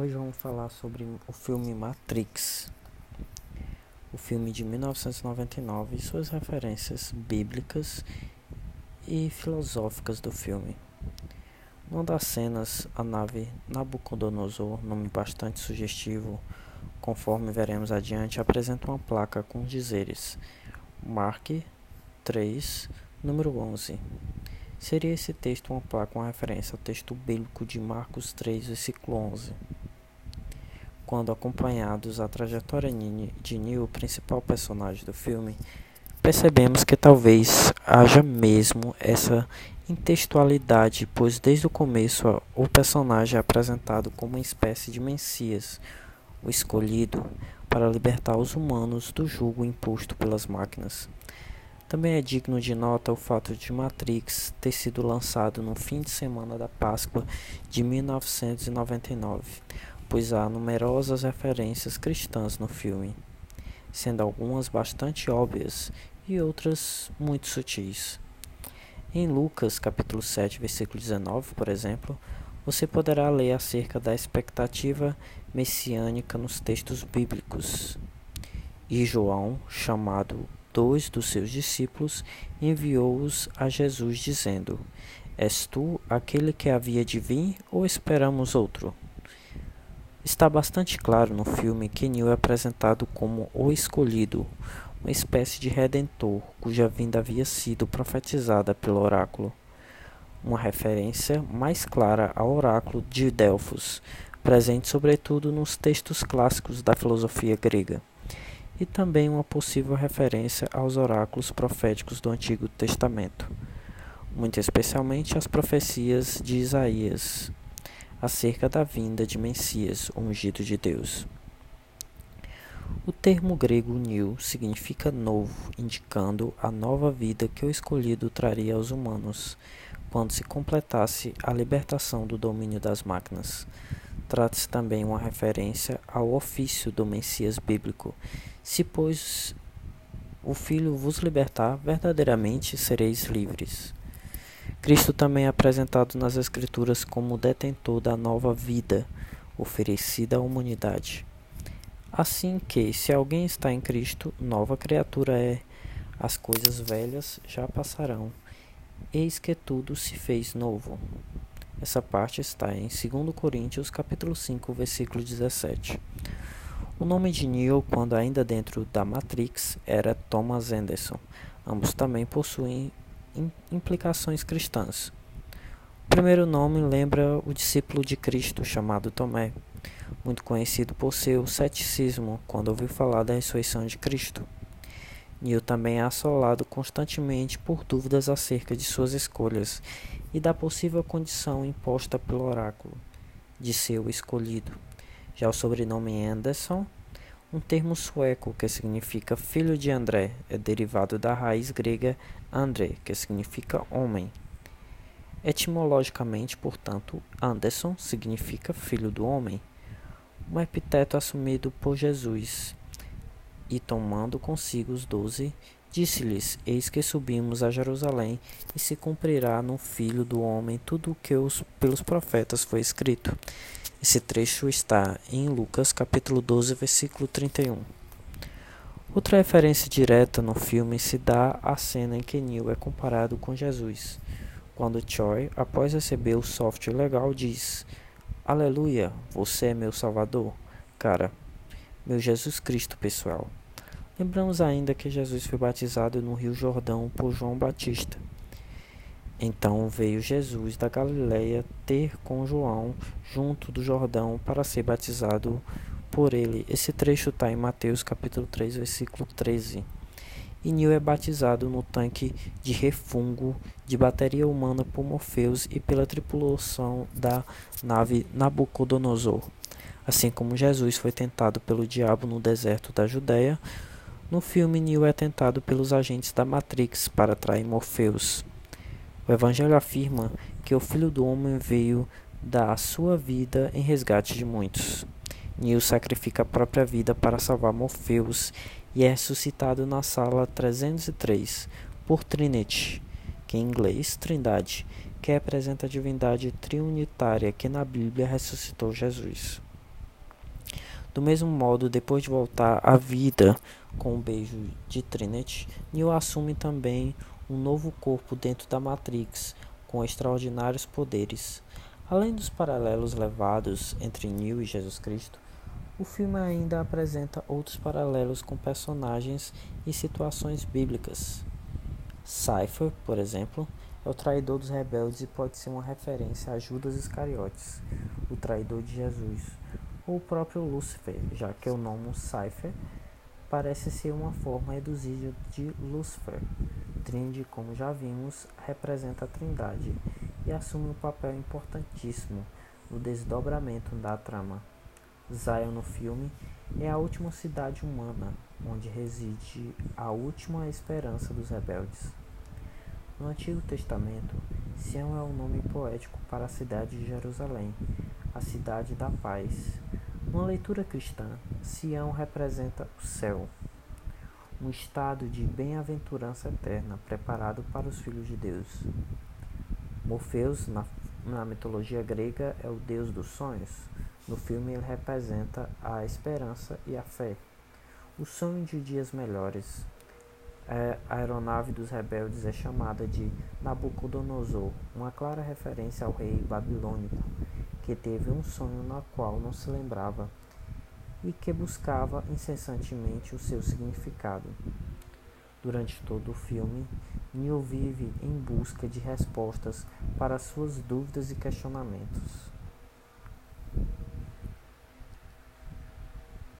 Hoje vamos falar sobre o filme Matrix, o filme de 1999 e suas referências bíblicas e filosóficas do filme. Numa das cenas, a nave Nabucodonosor, nome bastante sugestivo, conforme veremos adiante, apresenta uma placa com dizeres Mark 3, número 11. Seria esse texto uma placa com referência ao texto bíblico de Marcos 3, versículo 11 quando acompanhados a trajetória de Neil, principal personagem do filme, percebemos que talvez haja mesmo essa intextualidade, pois desde o começo o personagem é apresentado como uma espécie de Messias, o escolhido para libertar os humanos do jugo imposto pelas máquinas. Também é digno de nota o fato de Matrix ter sido lançado no fim de semana da Páscoa de 1999 pois há numerosas referências cristãs no filme, sendo algumas bastante óbvias e outras muito sutis. Em Lucas capítulo 7, versículo 19, por exemplo, você poderá ler acerca da expectativa messiânica nos textos bíblicos. E João, chamado dois dos seus discípulos, enviou-os a Jesus, dizendo: És tu aquele que havia de vir, ou esperamos outro? Está bastante claro no filme que Neo é apresentado como o escolhido, uma espécie de redentor cuja vinda havia sido profetizada pelo oráculo. Uma referência mais clara ao oráculo de Delfos, presente sobretudo nos textos clássicos da filosofia grega, e também uma possível referência aos oráculos proféticos do Antigo Testamento, muito especialmente as profecias de Isaías, acerca da vinda de Messias, ungido de Deus. O termo grego new significa novo, indicando a nova vida que o escolhido traria aos humanos, quando se completasse a libertação do domínio das máquinas. Trata-se também uma referência ao ofício do Messias bíblico. Se, pois, o Filho vos libertar, verdadeiramente sereis livres. Cristo também é apresentado nas Escrituras como detentor da nova vida oferecida à humanidade. Assim que, se alguém está em Cristo, nova criatura é, as coisas velhas já passarão, eis que tudo se fez novo. Essa parte está em 2 Coríntios capítulo 5, versículo 17. O nome de Neil, quando ainda dentro da Matrix, era Thomas Anderson. Ambos também possuem implicações cristãs. O primeiro nome lembra o discípulo de Cristo chamado Tomé, muito conhecido por seu ceticismo quando ouviu falar da ressurreição de Cristo. Neil também é assolado constantemente por dúvidas acerca de suas escolhas e da possível condição imposta pelo oráculo de seu escolhido. Já o sobrenome Anderson um termo sueco que significa filho de André é derivado da raiz grega André, que significa homem. Etimologicamente, portanto, Anderson significa filho do homem, um epiteto assumido por Jesus. E tomando consigo os doze, disse-lhes: Eis que subimos a Jerusalém, e se cumprirá no Filho do Homem tudo o que os, pelos profetas foi escrito. Esse trecho está em Lucas capítulo 12, versículo 31. Outra referência direta no filme se dá à cena em que Neil é comparado com Jesus, quando Choi, após receber o software legal, diz: Aleluia, você é meu Salvador, cara, meu Jesus Cristo pessoal. Lembramos ainda que Jesus foi batizado no Rio Jordão por João Batista. Então veio Jesus da Galiléia ter com João junto do Jordão para ser batizado por ele. Esse trecho está em Mateus capítulo 3, versículo 13. E Nil é batizado no tanque de refungo de bateria humana por Morpheus e pela tripulação da nave Nabucodonosor. Assim como Jesus foi tentado pelo diabo no deserto da Judéia, no filme Neo é tentado pelos agentes da Matrix para atrair Morpheus. O Evangelho afirma que o Filho do Homem veio dar a sua vida em resgate de muitos. Neo sacrifica a própria vida para salvar Morpheus e é ressuscitado na sala 303 por Trinity, que em inglês Trindade, que representa a divindade triunitária que na Bíblia ressuscitou Jesus. Do mesmo modo, depois de voltar à vida com o beijo de Trinity, Neo assume também um novo corpo dentro da Matrix, com extraordinários poderes. Além dos paralelos levados entre Neo e Jesus Cristo, o filme ainda apresenta outros paralelos com personagens e situações bíblicas. Cypher, por exemplo, é o traidor dos rebeldes e pode ser uma referência a Judas Iscariotes, o traidor de Jesus, ou o próprio Lúcifer, já que o nome Cypher parece ser uma forma reduzida de Lúcifer. Trinde, como já vimos, representa a Trindade e assume um papel importantíssimo no desdobramento da trama. Zion no filme é a última cidade humana, onde reside a última esperança dos rebeldes. No Antigo Testamento, Sião é o nome poético para a cidade de Jerusalém, a cidade da paz. Numa leitura cristã, Sião representa o céu, um estado de bem-aventurança eterna preparado para os filhos de Deus. Morpheus, na, na mitologia grega, é o deus dos sonhos. No filme, ele representa a esperança e a fé, o sonho de dias melhores, é, a aeronave dos rebeldes é chamada de Nabucodonosor, uma clara referência ao rei babilônico, que teve um sonho no qual não se lembrava e que buscava incessantemente o seu significado. Durante todo o filme, Neo vive em busca de respostas para suas dúvidas e questionamentos.